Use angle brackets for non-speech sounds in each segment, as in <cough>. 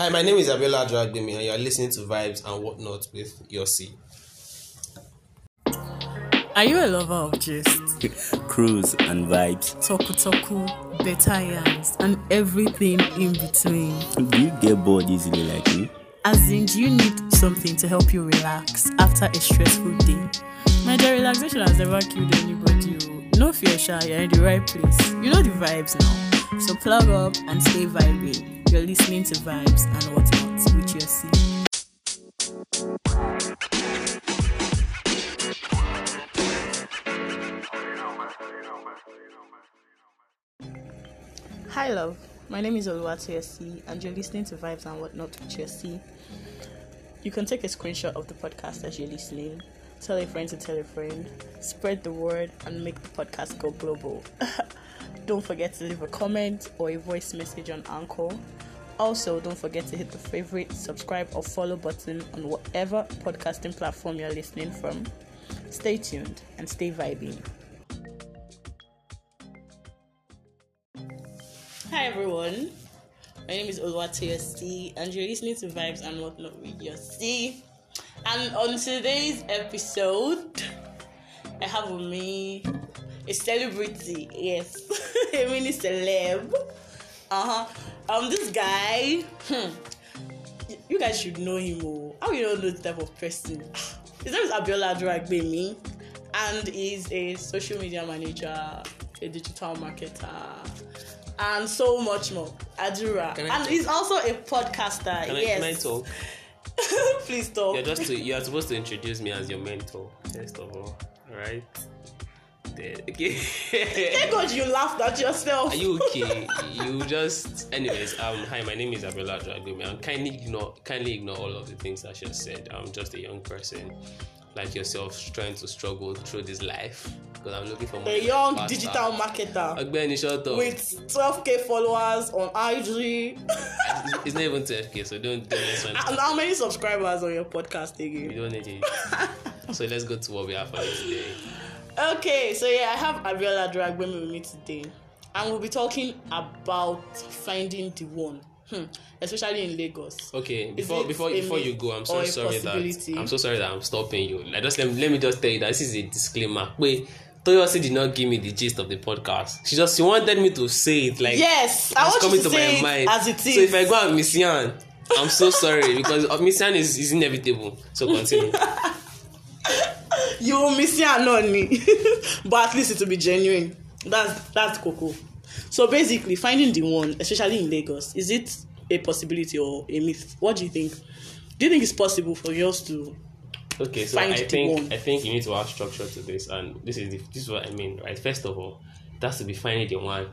Hi, my name is Abiola Dragbemi, and you are listening to Vibes and Whatnot with Yossi. Are you a lover of gist, cruise and vibes. toku toku, better yarns, and everything in between? Do you get bored easily like me? As in, do you need something to help you relax after a stressful day? My dear, relaxation has never killed anybody. oh. No fear, Sha, you're in the right place. You know the vibes now. So plug up and stay vibing. You're listening to Vibes and Whatnot with your C. Hi, love. My name is Oluwatoyosi, and you're listening to Vibes and Whatnot with your. You can take a screenshot of the podcast as you're listening, tell a friend to tell a friend, spread the word, and make the podcast go global. <laughs> don't forget to leave a comment or a voice message on Anchor. Also, don't forget to hit the favorite, subscribe, or follow button on whatever podcasting platform you're listening from. Stay tuned and stay vibing. Hi everyone, my name is Oluwatoyosi and you're listening to Vibes and Whatnot with C. And on today's episode, I have with me a celebrity, yes, <laughs> a mini celeb. Uh huh. Um, this guy, hmm, you guys should know him. Oh, how you don't know the type of person? <sighs> His name is Abiola Dragbemi, and he's a social media manager, a digital marketer, and so much more. Adura, and he's also a podcaster. Can I, yes, can I talk? <laughs> please talk. You're just to, you are supposed to introduce me as your mentor, first of. Alright? Then- Okay. <laughs> Thank God you laughed at yourself. Are you okay? <laughs> you just anyways, um hi, my name is Abiola Dragbemi. And kindly ignore kindly ignore all of the things I just said. I'm just a young person like yourself trying to struggle through this life. Because I'm looking for a young faster. digital marketer Ogbeni, shut up. with 12k followers on IG. It's, not even 12k, so don't don't let's <laughs> and how many subscribers on your podcast again? don't need it. <laughs> so let's go to what we have for you today. Okay, so yeah, I have Abiola Dragbemi with me today, and we'll be talking about finding the one, hmm, especially in Lagos. Okay, before before before you go, I'm so sorry that? I'm so sorry that I'm stopping you. Like just let me, let me just tell you that this is a disclaimer. Wait, Toyosi did not give me the gist of the podcast. She just she wanted me to say it like Yes, I want coming to to say my mind. as it is. So if I go and miss Yan, I'm so sorry because uh, miss Yan is, is inevitable. So continue. <laughs> you will miss and not me, but at least it will be genuine. That's that's cocoa. So basically, finding the one, especially in Lagos, is it a possibility or a myth? What do you think? Do you think it's possible for yours to? Okay, so Find I think. I think you need to add structure to this, and this is the, this is what I mean, right? First of all, that's to be finding the one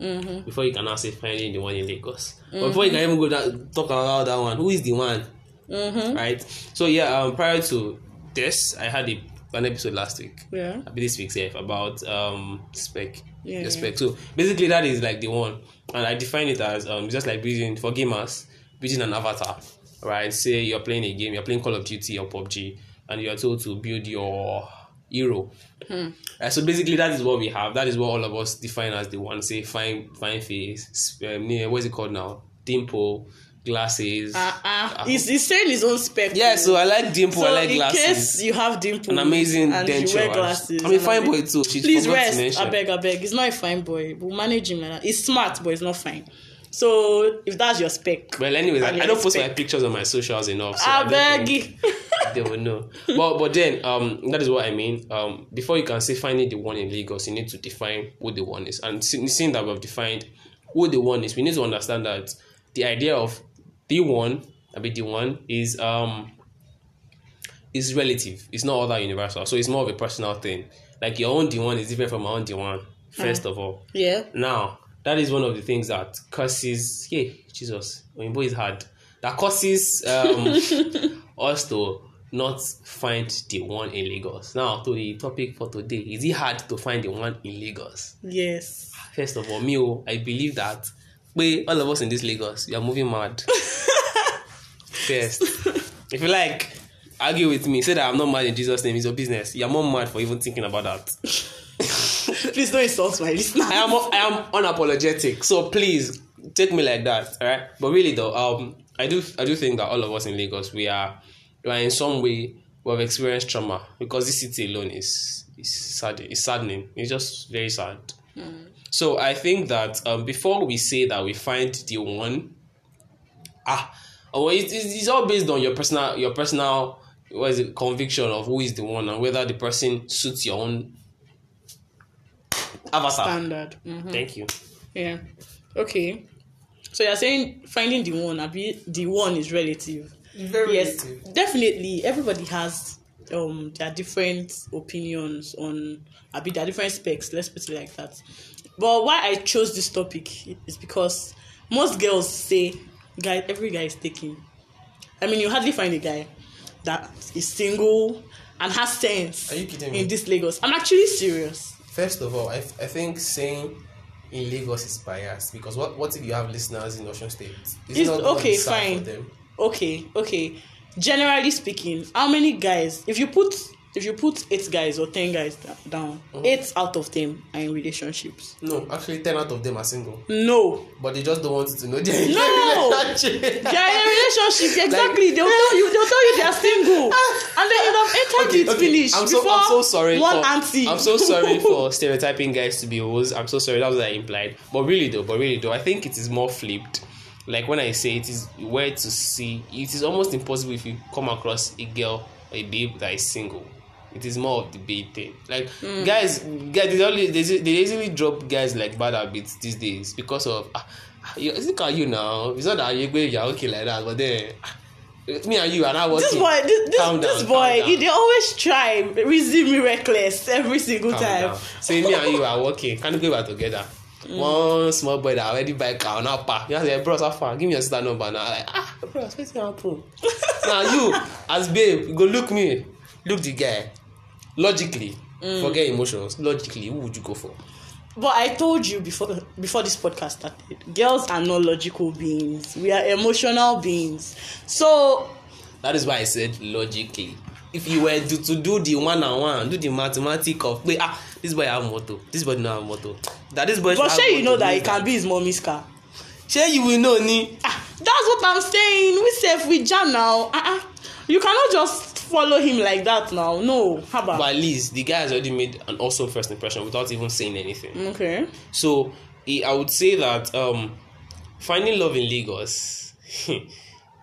Mm-hmm. before you can now say finding the one in Lagos. But before you can even go that, talk about that one, who is the one? Mm-hmm. Right. So yeah, um, prior to this, I had a, an episode last week. Yeah. I this week's yeah, about um spec. Yeah, spec. So basically, that is like the one, and I define it as um just like building for gamers, building an avatar. Right. Say you're playing a game, you're playing Call of Duty or PUBG, and you're told to build your hero. Uh, so basically, that is what we have. That is what all of us define as the one. Say fine, fine face. Um, what is it called now? Dimple, glasses. Uh-uh. He's, he's saying his own spec. yeah, so I like dimple. So I like in glasses. case you have dimple, An amazing and denture. you wear glasses, I'm a fine boy too. She Please rest. I beg, I beg. He's not a fine boy. We'll manage him like that. He's smart, but he's not fine. So if that's your spec, Well, anyways, I, I don't post my pictures on my socials enough. So I don't beg. They will know. <laughs> But but then um that is what I mean. Um before you can say finding the one in Lagos, you need to define who the one is. And seeing that we've defined who the one is, we need to understand that the idea of the one, I mean the one is um is relative. It's not all that universal. So it's more of a personal thing. Like your own the one is different from my own the one. First of all. Yeah. Now, that is one of the things that causes, yeah, Jesus, Oyinbo is hard. That causes um, <laughs> us to not find the one in Lagos. Now, to the topic for today, is it hard to find the one in Lagos? Yes. First of all, me, oh, I believe that we, all of us in this Lagos, we are moving mad. <laughs> First, if you like, argue with me, say that I'm not mad in Jesus' name, it's your business. You're more mad for even thinking about that. <laughs> Please don't insult my listener. I am I am unapologetic. So please take me like that, all right? But really though, um, I do I do think that all of us in Lagos we are we are in some way we have experienced trauma because this city alone is is sad it's saddening. It's just very sad. So I think that um, before we say that we find the one, ah, oh, it, it's, it's all based on your personal your personal what is it conviction of who is the one and whether the person suits your own avatar. Standard. Mhm. Thank you. Yeah. Okay. So you're saying finding the one, abi the one is relative. Very yes, definitely. Everybody has um their different opinions on abi their different specs. Let's put it like that. But why I chose this topic is because most girls say, "Guy, every guy is taking." I mean, you hardly find a guy that is single and has sense Are you kidding me? in this Lagos. I'm actually serious. First of all, I, I think saying in Lagos is biased because what, what if you have listeners in Ogun State? Is It's- not okay, fine. Okay okay generally speaking how many guys if you put if you put eight guys or ten guys down Mm-hmm. eight out of them are in relationships No, actually, ten out of them are single, no but they just don't want you to know they're in No! a relationship. they are in a relationship exactly they'll tell you they'll tell you they are single and then you'd have entered it finish I'm so before I'm so sorry. one for, auntie I'm so sorry <laughs> for stereotyping guys to be hoes. I'm so sorry. That was I implied. But really though, but really though, I think it is more flipped. Like when I say it is where to see. It is almost impossible if you come across a girl a babe that is single. It is more of thing. Like Hmm. guys, guys, they only they, they easily drop guys like bad habits these days because of. Ah, ah, you, look at you now. It's not that you you're okay like that, but then. ah, me and you are not working. this boy this, this, Calm this down, boy down. he, they always try reason me reckless every single Calm time down. Say me and you are working. Can we go back together? One small boy that already buy car now pa. You say, bros, how far? Give me your sister number now. Like, ah, bros, what's happen? <laughs> now you, as babe, you go look me, look the guy. Logically, forget emotions. Logically, who would you go for? But I told you before before this podcast started, girls are not logical beings. We are emotional beings. So That is why I said logically. If you were to, to do the one on one, do the mathematics of wait, ah, this boy have motor, this boy no have motor. That this boy. but sure you know that it can be his mommy's car. Sure you will know ni. Ah, that's what I'm saying. We safe with Jan now. Uh-uh. You cannot just follow him like that now. No. How about? But at least the guy has already made an awesome first impression without even saying anything. okay. So I would say that um, finding love in Lagos <laughs>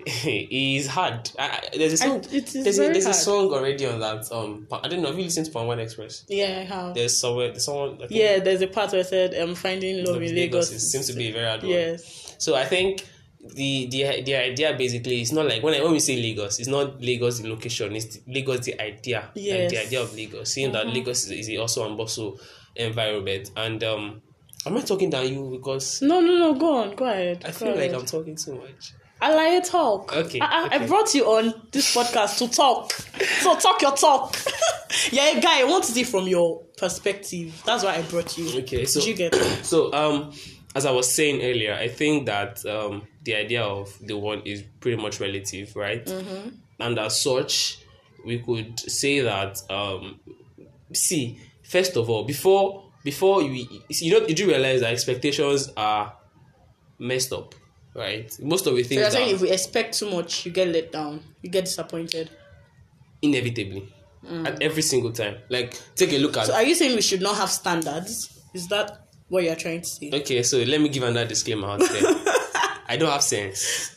is hard. I, I, there's a song. There's a, there's a song already on that. Um, I don't know. Have you listened to Palm One Express? Yeah, I have. There's somewhere. There's someone. Yeah, there's a part where I said um finding love in Lagos. It seems to be very hard one. Yes. So I think the the the idea basically it's not like when I, when we say Lagos, it's not Lagos the location, it's the, Lagos the idea, like the idea of Lagos, seeing that Lagos is, is also an also environment. And um, am I talking than you because No, no, no. Go on. Go ahead. I Go feel like. I'm talking too much. I like to talk. Okay, I, I, I brought you on this podcast to talk. So talk your talk. <laughs> yeah, guy, I want to see from your perspective. That's why I brought you. Okay, so Did you get <coughs> so um, as I was saying earlier, I think that um, the idea of the one is pretty much relative, right? Mm-hmm. And as such, we could say that um, see first of all before before you you know you do realize that expectations are messed up, right? Most of the So things are saying if we expect too much, you get let down. You get disappointed. inevitably at every single time. Like take a look at Mm. So are you saying we should not have standards? Is that what you're trying to say? okay. So let me give another disclaimer out there. <laughs> I don't have sense.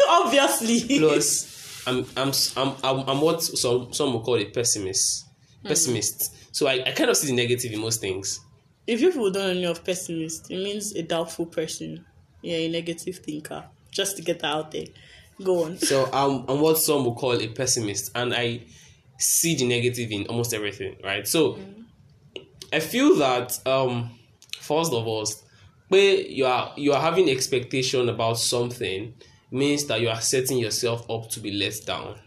<laughs> Obviously. Plus, I'm I'm I'm I'm, I'm what some some will call a pessimist. Hmm. Pessimist. So I, I kind of see the negative in most things. If you people don't know of pessimist, it means a doubtful person. Yeah, a negative thinker. Just to get that out there. Go on. So um, I'm I'm what some will call a pessimist, and I see the negative in almost everything. Right. So hmm. I feel that um first of all, where you are you are having expectation about something means that you are setting yourself up to be let down.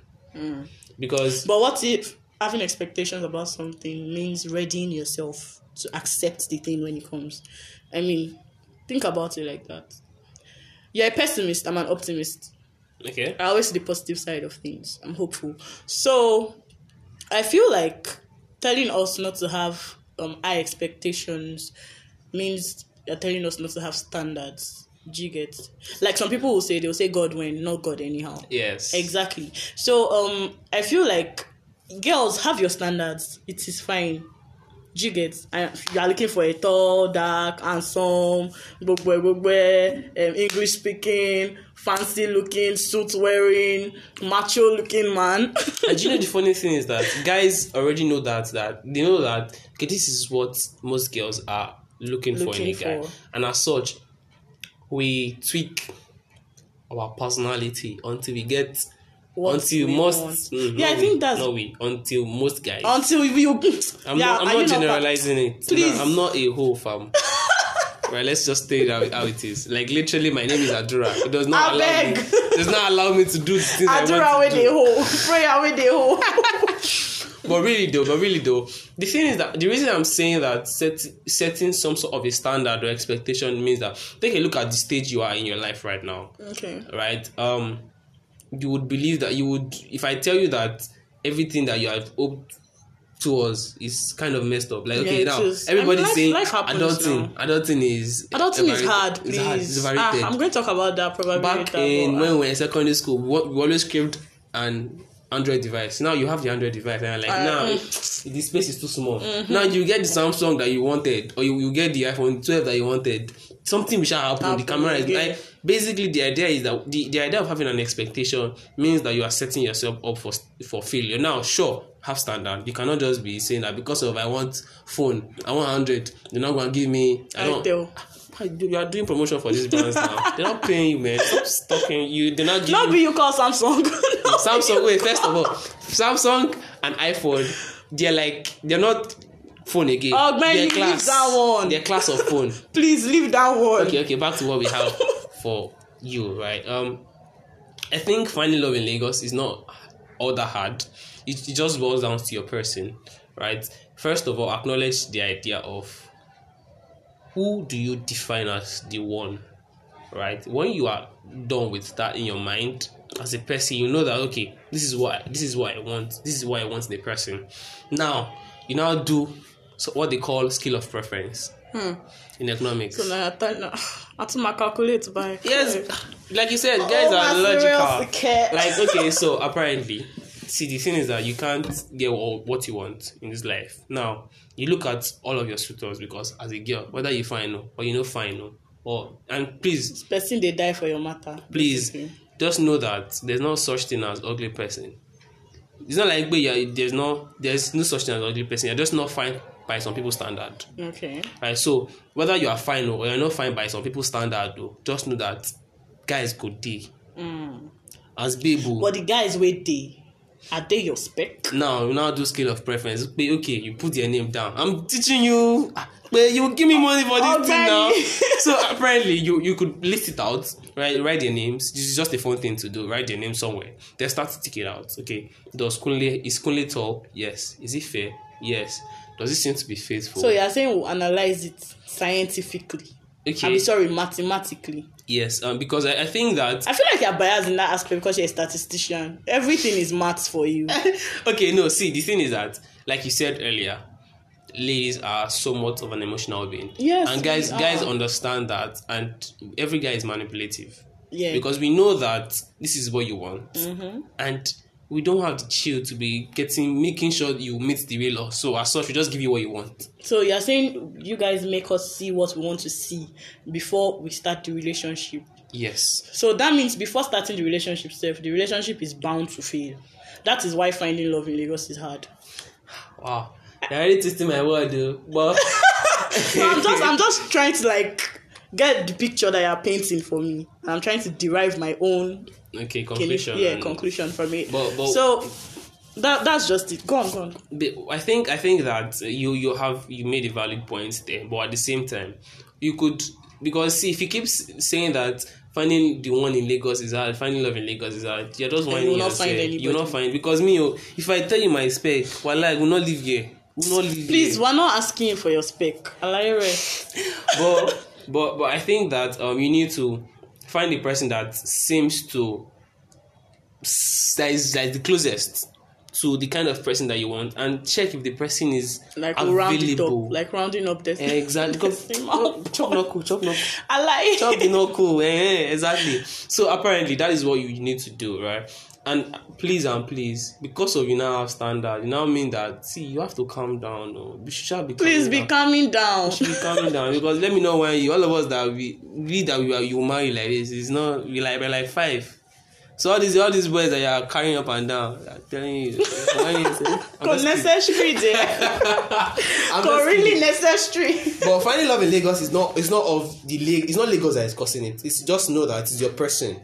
Because But what if having expectations about something means readying yourself to accept the thing when it comes? I mean, think about it like that. You're a pessimist, I'm an optimist. okay. I always see the positive side of things. I'm hopeful. So I feel like telling us not to have um high expectations means you're telling us not to have standards. Do you get? Like some people will say they'll say God when, not God anyhow. Yes. Exactly. So um I feel like girls have your standards. It is fine. Do you get? And you are looking for a tall, dark, handsome, gbogbo gbogbo, um, English speaking, fancy looking, suit wearing, macho looking man. and do you know the funny thing is that guys already know that that they know that okay this is what most girls are looking, for in Looking a guy for. and as such we tweak our personality until we get What until we most mm, Yeah, not I think we, that's- not we until most guys Until you, I'm yeah, not, I'm not generalizing it. Please. No, I'm not a whole fam. <laughs> right, let's just stay how, how it is. Like literally, my name is Adura. It does not I allow beg. me. Does not allow me to do things I Adura want with to the do. hole, prayer with the hole. <laughs> But really, though, but really, though, the thing is that the reason I'm saying that set, setting some sort of a standard or expectation means that take a look at the stage you are in your life right now. okay. right? Um, you would believe that you would if I tell you that everything that you have hoped towards is kind of messed up. Like okay, it now is. everybody's I mean, life- saying life happens adulting. Adulting is Adulting is hard, please. It's hard. It's ah. I'm going to talk about that probably Back later. in when we were in secondary school, we, we always craved an Android device. Now you have the Android device, and like, Uh, now mm. the space is too small. <laughs> Mm-hmm. Now you get the Samsung that you wanted, or you, you get the iPhone 12 that you wanted. Something will shall happen. The Happen camera is like basically the idea is that the, the idea of having an expectation means that you are setting yourself up for for failure. Now, sure, have standard. You cannot just be saying that because of I want phone, I want hundred. You're not to give me. I don't. Itel. You are doing promotion for these brands now. They're not paying you, man. Stop stalking you. They're not giving Not be you call Samsung. <laughs> Samsung. Wait, first of all, Samsung and iPhone, they're like they're not phone again. Oh, man, you leave that one. They're class of phone. <laughs> Please leave that one. Okay, okay. Back to what we have for you, right? Um, I think finding love in Lagos is not all that hard. It, it just boils down to your person, right? First of all, acknowledge the idea of who do you define as the one, right? When you are done with that in your mind as a person, you know that okay, this is what this is what I want. This is what I want in a person. Now, you now do so what they call skill of preference hmm. in economics. So now I thought, nah, I took my calculate by. Yes, like you said, guys Oh, are logical. Like okay, so apparently, see the thing is that you can't get all, what you want in this life. Now you look at all of your suitors because as a girl, whether you find no or you know fine no, or and please, Person they die for your matter. please, basically. just know that there's no such thing as ugly person. It's not like but yeah, there's no there's no such thing as ugly person. You're just not fine by some people's standard. Okay. Right, so whether you are fine or you're not fine by some people's standard, though, just know that guys could go D. Mm. As Bibu, oh. But the guys wait they are they your spec? now you now do scale of preference. But okay, you put your name down. I'm teaching you. ah, But you give me money for this thing now. So apparently you you could list it out, right? Write their names. This is just a fun thing to do. Write their name somewhere. Then start to tick it out. Okay, does Kunle is Kunle tall? Yes. Is he fair? Yes. Does he seem to be faithful? So you're saying we'll analyze it scientifically. okay. I'm sorry, mathematically. Yes, um, because I, I think that I feel like you're biased in that aspect because you're a statistician. Everything is maths for you. <laughs> okay, no, see, the thing is that, like you said earlier, ladies are somewhat of an emotional being. Yes, And guys, guys understand that, and every guy is manipulative. Yeah. Because we know that this is what you want, Mm-hmm. and we don't have the chill to be getting, making sure you meet the real law. So as such, we just give you what you want. So you're saying you guys make us see what we want to see before we start the relationship. Yes. So that means before starting the relationship self, the relationship is bound to fail. That is why finding love in Lagos is hard. Wow. You're already twisting my word, though. But <laughs> So I'm just I'm <laughs> just trying to like get the picture that you're painting for me. I'm trying to derive my own okay, conclusion. yeah and- conclusion from it. But- but- so that that's just it. Go on, go on. I think I think that you you have you made a valid point there, but at the same time, you could because see if you keep saying that finding the one in Lagos is hard, finding love in Lagos is hard, you're just you whining will not find will not anybody. find because me, oh, if I tell you my spec, well, I will not live here. Will not live Please, here. we're not asking for your spec. Alayere. <laughs> but but but I think that um you need to find the person that seems to that is is the closest to the kind of person that you want and check if the person is Like it up, available. like rounding up the exactly. <laughs> Because amount. chop not cool, chop not I like. chop not cool. Eh, exactly. So apparently that is what you need to do, right? And please and please, because of you now have standard, you now mean that see you have to calm down. No, you should be Please be down. calming down. should be calming down because let me know when you all of us that we we that we are you marry like this it's not we like we're like five so all these all these boys that you are carrying up and down I'm telling you I'm just <laughs> necessary there. I'm really necessary. but finding love in Lagos is not it's not of the leg it's not Lagos that is causing it it's just know that it's your person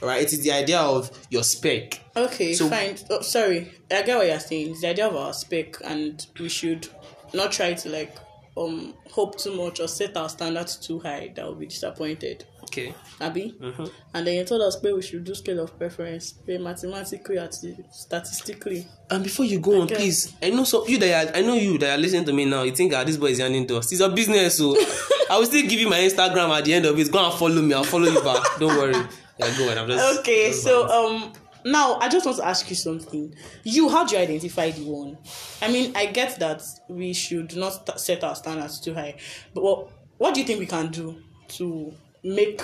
right it is the idea of your spec Okay, So- fine. Oh, sorry, I get what you're saying. It's the idea of our spec, and we should not try to like um hope too much or set our standards too high. That will be disappointed. Okay Abby. Mhm. And then you told us pé we should do scale of preference, pé mathematically and statistically. and before you go on Okay. please I know so you that are, I know you that are listening to me now you think that this boy is yarning to us it's a business so <laughs> I will still give you my Instagram at the end of it go and follow me I'll follow you back don't worry yeah go on I'm just Okay, just so um now I just want to ask you something. You how do you identify the one? I mean, I get that we should not set our standards too high, but what what do you think we can do to make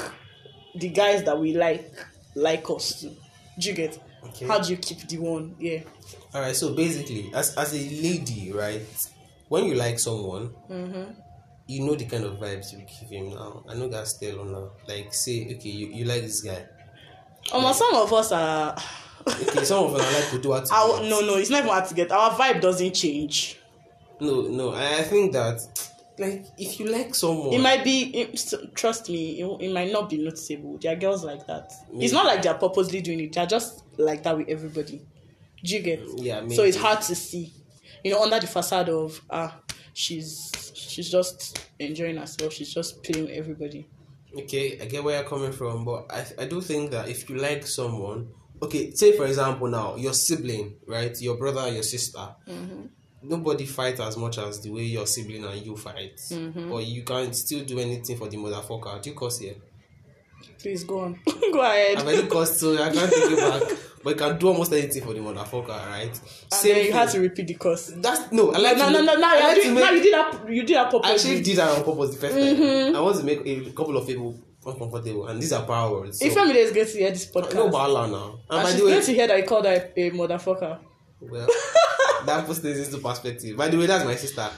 the guys that we like like us? too? Do you get? Okay. How do you keep the one? Yeah. All right. So basically, as as a lady, right, when you like someone, you know the kind of vibes you give him. Now, I know that's still on now. Like, say, okay, you, you like this guy. Um, some of us are. Okay, some of them are like to do <laughs> what. Our, no, no, it's not even hard to get. Our vibe doesn't change. no, no. I, I think that, like, if you like someone, It might be, it, trust me, it, it might not be noticeable. There are girls like that. Maybe. It's not like they're purposely doing it. They're just like that with everybody. Do you get? Yeah, So it's hard to see, you know, under the facade of ah, she's she's just enjoying herself. She's just playing with everybody. okay, I get where you're coming from, but I I do think that if you like someone, okay, say for example now your sibling, right, your brother, your sister. Nobody fight as much as the way your sibling and you fight. But you can still do anything for the motherfucker. Do you curse here? Please go on, <laughs> go ahead. I've already cursed, so I can't take it back. But you can do almost anything for the motherfucker, right? and then you thing. had to repeat the course. That's no. I like No, to no, no, no. I like to make, now you did that. You did that I purposely. actually did that on purpose the first time. I want to make a couple of people uncomfortable, and these are power words. So. If family is going to hear this podcast, no bala now. And and by she's the way, going to hear that I called her a, a motherfucker. Well, <laughs> that puts things into perspective. By the way, that's my sister.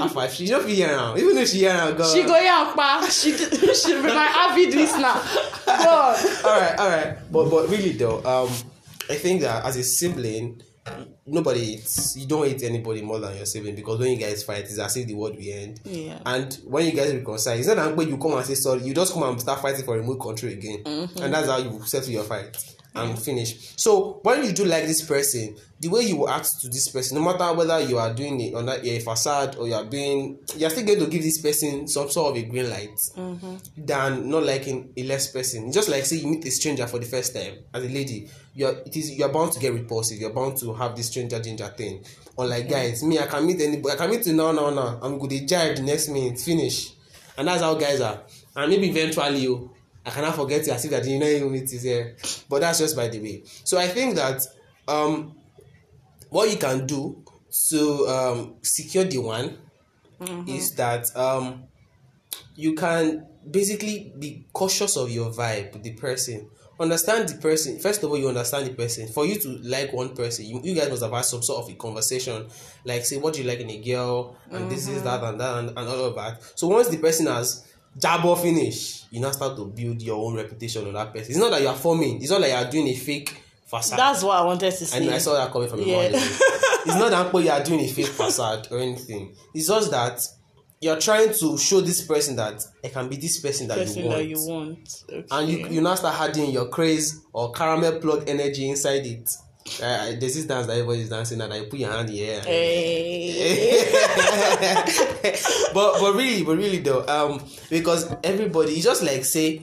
Alpha, she don't feel here now. Even if she here now, God. She go yeah, pa. She she be my avid listener. God. all right, all right. But but really though, um, I think that as a sibling, nobody hates. You don't hate anybody more than your sibling because when you guys fight, it's as if the world will end. Yeah. And when you guys reconcile, it's not that when you come and say sorry. You just come and start fighting for remote control again, and that's how you settle your fight and finish. So when you do like this person, the way you will act to this person, no matter whether you are doing it on that a facade or you are doing, you are still going to give this person some sort of a green light mm-hmm. than not liking a less person. Just like say you meet a stranger for the first time as a lady, you are it is you are bound to get repulsive. You're bound to have this stranger ginger thing. Or like guys, me I can meet anybody. I can meet you now, now, now. I'm good. They jive the next minute, finish, and that's how guys are. And maybe eventually, you, I cannot forget you as if that you know even it is here. But that's just by the way. So I think that um, what you can do to um secure the one is that um you can basically be cautious of your vibe with the person. Understand the person. First of all you understand the person. For you to like one person you, you guys must have had some sort of a conversation. Like say what do you like in a girl? And this is that and that and, and all of that. So once the person has jab or finish you now start to build your own reputation on that person it's not that you are forming it's not like you are doing a fake facade That's what I wanted to say. know I saw that coming from Yeah. your mouth. <laughs> It's not that you are doing a fake facade or anything. It's just that you're trying to show this person that I can be this person that person you want. that you want. Okay. And you, you now start adding your craze or caramel plug energy inside it. Uh, there's this dance that everybody's dancing and you put your hand in the air. Hey. <laughs> but but really, but really though, um, because everybody, just like say,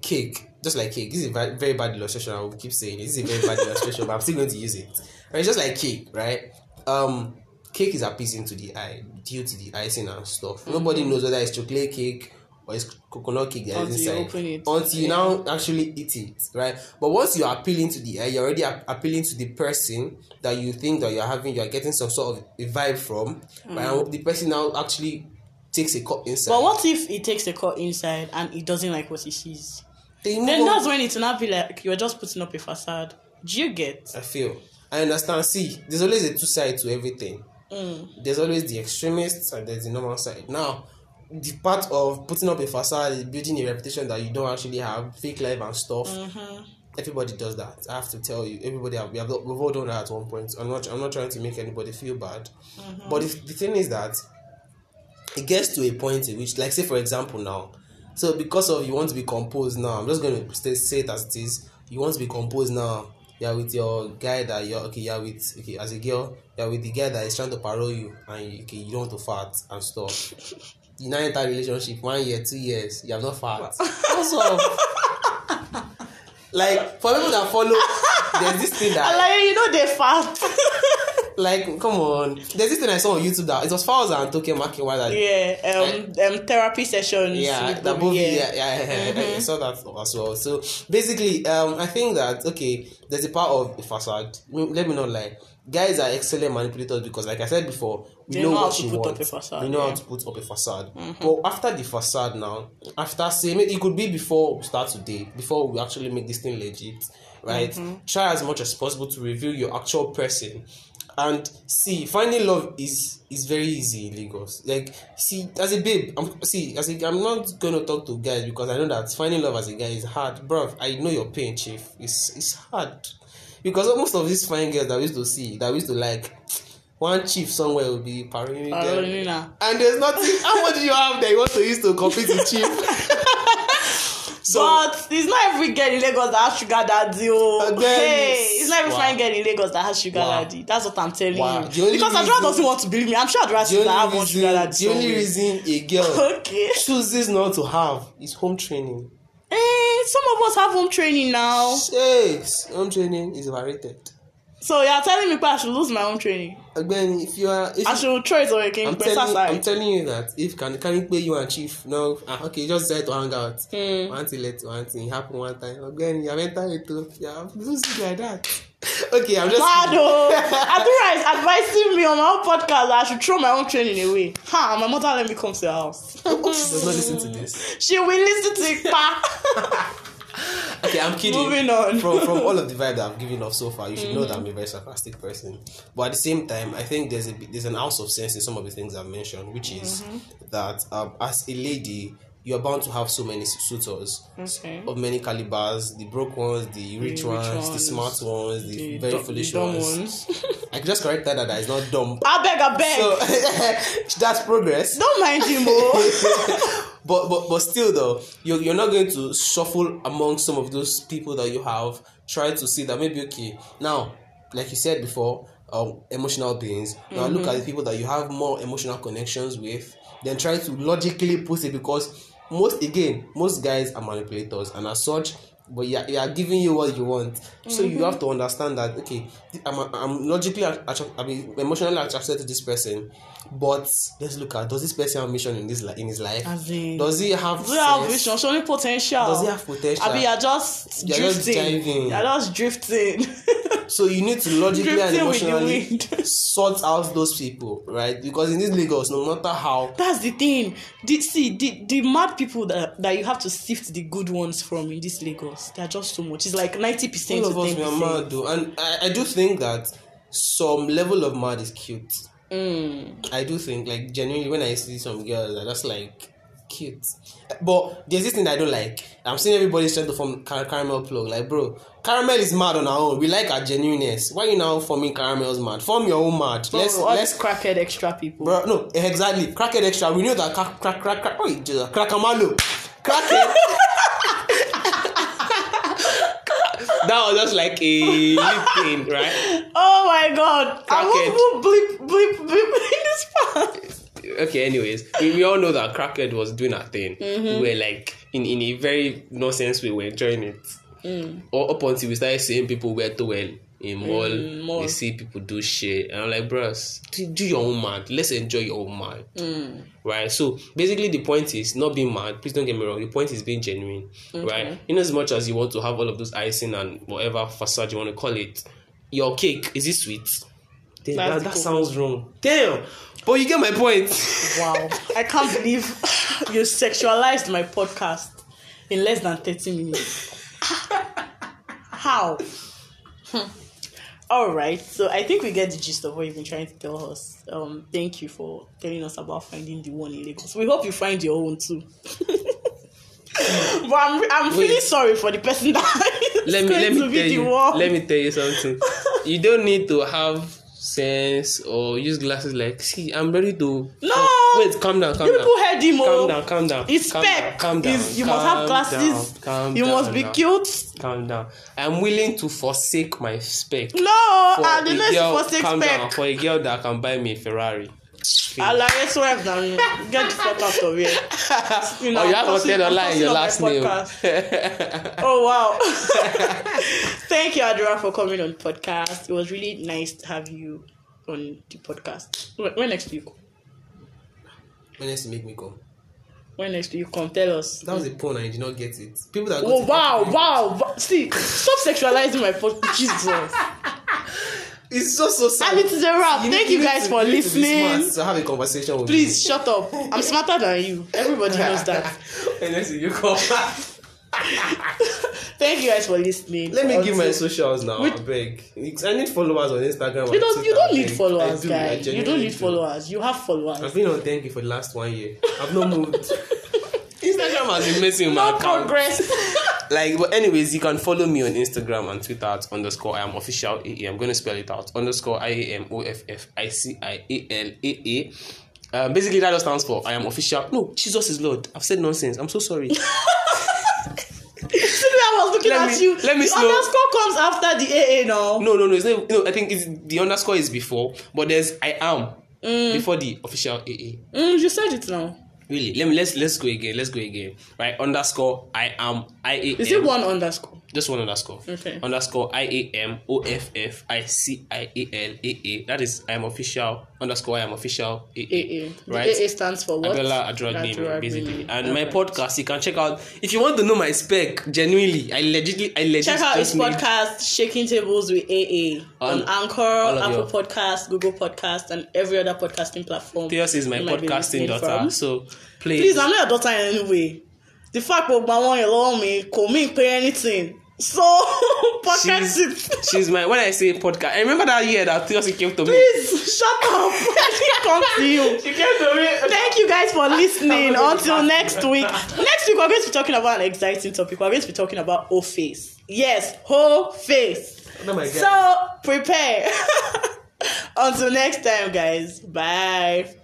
cake, just like cake. This is a very, bad illustration. I will keep saying it. This is a very bad illustration, but I'm still going to use it. It's just like cake, right? Um, cake is appeasing to the eye due to the icing and stuff. Nobody knows whether it's chocolate cake or it's coconut cake that is Until you inside open it. until you now actually eat it, right? But once you're appealing to the, uh, you're already ap- appealing to the person that you think that you're having, you're getting some sort of a vibe from, right? The person now actually takes a cut inside. Mm. But what if he takes a cut inside and he doesn't like what he sees? Then on. that's when it's not be like you're just putting up a facade. Do you get? I feel. I understand. See, there's always a two side to everything. Mm. There's always the extremists and there's the normal side. Now, the part of putting up a facade is building a reputation that you don't actually have, fake life and stuff. Mm-hmm. Everybody does that. I have to tell you, everybody have, we have we've all done that at one point. I'm not I'm not trying to make anybody feel bad, Mm-hmm. but the, the thing is that it gets to a point in which, like, say for example, now, so because of you want to be composed now, I'm just going to say, say it as it is. You want to be composed now. You're with your guy that you're okay. You're with okay as a girl. You're with the guy that is trying to parole you, and okay, you don't want to fart and stuff. <laughs> You now enter a relationship one year, two years. You have not fart. What's up? like for people that follow, there's this thing that like you know they fast. like come on. There's this thing I saw on YouTube that it was Fowler and Toke Makiwa that yeah, um, um, therapy sessions. yeah, that movie, yeah, yeah, yeah, Mm-hmm. I saw that as well. So basically, um, I think that okay, there's a part of the facade. Let me not lie, guys are excellent manipulators because, like I said before, we They know, know how what to you put up a facade, we know yeah. how to put up a facade. But after the facade, now, after saying it, it could be before we start today, before we actually make this thing legit, right? Mm-hmm. Try as much as possible to reveal your actual person. And see, finding love is is very easy in Lagos. Like, see, as a babe, I'm see, as a, I'm not gonna talk to guys because I know that finding love as a guy is hard, bro. I know your pain, chief. It's it's hard because most of these fine girls that we used to see, that we used to like, one chief somewhere will be paroling them. And there's nothing. How much do you have that you want to use to compete with chief? <laughs> so but it's not every girl in Lagos that has sugar daddy. Oh, And then hey, it's- not every wow. fine girl in Lagos that has sugar Wow. daddy. That's what I'm telling Wow. you. Because reason- doesn't want to believe me. I'm sure Adora the says I have one sugar daddy. the only reason a girl <laughs> Okay. chooses not to have is home training. Eh, some of us have home training now. Yes, home training is overrated. So you're telling me I should lose my home training. Again, if you are, if I you- should throw it away. Can I'm you telling, I'm telling you that if can can you pay you and chief no ah, okay just decide to hang out Hmm. one thing let one thing happen one time again you have entered into yeah do see like that <laughs> okay I'm just Mad oh. <laughs> Adura is advising me on my own podcast that I should throw my own training away. Ha, my mother let me come to the house. she does not listen to this she will listen to it. Pa. <laughs> okay I'm kidding Moving on. from from all of the vibe that I've given off so far you should know that I'm a very sarcastic person but at the same time I think there's a there's an ounce of sense in some of the things I've mentioned which is that um, as a lady you're bound to have so many suitors Okay. of many calibers the broke ones the rich, rich ones, the smart ones the, The very dumb- foolish the ones. ones. <laughs> I can just correct that that is not dumb. I beg, I beg. So <laughs> that's progress. Don't mind him, oh. <laughs> But but but still though, you're you're not going to shuffle among some of those people that you have. Try to see that maybe okay now, like you said before, um, emotional beings. Now look at the people that you have more emotional connections with. Then try to logically put it because most again most guys are manipulators and as such. But yeah, they are giving you what you want, so you mm-hmm. have to understand that okay, I'm, I'm logically, I mean, emotionally attracted to this person, but let's look at does this person have mission in this li- in his life? In- does he have Do you have vision? Showing potential. Does he have potential? I mean, you're just You're just drifting. jiving. You're just drifting. <laughs> So you need to logically and emotionally <laughs> sort out those people, right? Because in this Lagos, no matter how, That's the thing. The, see, the, the mad people that, that you have to sift the good ones from in this Lagos, they're just too much. It's like 90% all to of us we are mad though, and I, I do think that some level of mad is cute. Mm. I do think, like genuinely, when I see some girls, I just like cute. But there's this thing I don't like. I'm seeing everybody's trying to form car- caramel plug. Like, bro, caramel is mad on our own. We like our genuineness. Why you now forming caramel's mad? Form your own mad. let's all let's crackhead extra people. Bro, no, exactly. Crackhead extra. We know that crack, crack, crack, crack. Oh, Jesus. Crackamalo. Crackhead. That was just like a lip <laughs> thing, right? Oh my god. I won't bleep, bleep, bleep in <laughs> this part. Okay, anyways, we, we all know that Crackhead was doing her thing. Mm-hmm. We were like, in, in a very nonsense way, we were enjoying it. Or up until we started seeing people wear towel in mall, Mm, mall. see people do shit, and I'm like, bros, do, your own mad. Let's enjoy your own mad, Mm. right? So basically, the point is not being mad. Please don't get me wrong. The point is being genuine, right? In as much as you want to have all of those icing and whatever facade you want to call it, your cake is it sweet? Damn, that, that sounds wrong. Damn, but you get my point. <laughs> Wow. I can't believe <laughs> you sexualized my podcast in less than 30 minutes. <laughs> How? Hmm. All right. So I think we get the gist of what you've been trying to tell us. Um, thank you for telling us about finding the one in Lagos. We hope you find your own too. <laughs> but I'm, I'm feeling Wait. sorry for the person that <laughs> let me let to me be tell the you one. let me tell you something you don't need to have sense or use glasses like see i'm ready to No! Wait calm down calm You down people heard him, calm oh. down calm down It's calm spec. down, calm down It's- you must have calm glasses. down, calm you must be cute. calm down i'm willing to forsake my spec No, I and the a next girl for six calm down for a girl that can buy me a ferrari Alaye swerve down. Get the fuck out of here. <laughs> You oh you have I'm to tell cursing- I'm online your cursing on my last name. <laughs> Oh wow! <laughs> Thank you, Adura, for coming on the podcast. It was really nice to have you on the podcast. When, next do you? When else to make me come When next you come? Tell us. that was a pun and you did not get it people that go Oh wow, wow, wow! See, stop sexualizing my. <laughs> Jesus. it's just so sad And it is a wrap. Thank need- you guys to- for you listening. to have a conversation with me. Please shut up. I'm smarter than you. Everybody knows that. <laughs> and then you come <laughs> <laughs> Thank you guys for listening. Let me give my socials now. I beg. I need followers on Instagram. You don't. You don't need followers, do, guys. You don't need do. followers. You have followers. I've been on thank you for the last one year. I've not moved. <laughs> Instagram has been messing with my account. progress. <laughs> Like, but anyways, you can follow me on Instagram and Twitter at underscore I am official AA. I'm going to spell it out. Underscore I A M O F F I C I A L A A. Um, basically, that just stands for I am official. No, Jesus is Lord. I've said nonsense. I'm so sorry. See the way I was looking Let at me- you. let me the slow- underscore comes after the AA now. No, no, no. It's not, no, I think it's, the underscore is before, but there's I am before the official AA. Mm, you said it now. Really? Let me let's let's go again. Let's go again. Right? Underscore I am I A. Is it one underscore? Just one underscore. Okay. Underscore I A M O F F I C I A L A A. That is I am official. Underscore I am official. AA. The Right? AA stands for what? Adragbemi, Adragbemi. basically. And my podcast, you can check out. If you want to know my spec, genuinely, I legitly, I legit Check out his podcast, Shaking Tables with AA, on, On Anchor, Apple Podcast, Google Podcast, and every other podcasting platform. Theos is my you might be podcasting daughter. from. So please, Please, I'm not your daughter in any way. The fact that my one allow me could mean pay anything. So <laughs> podcast it. she's, she's my. When I say podcast, I remember that year that Theos came to me. Please shut up. Let me come to you. She came to me. Thank you guys for <laughs> listening. Until next week. Next week, we're going to be talking about an exciting topic. We're going to be talking about whole face. Yes, whole face. Oh my God. So prepare. <laughs> Until next time, guys. Bye.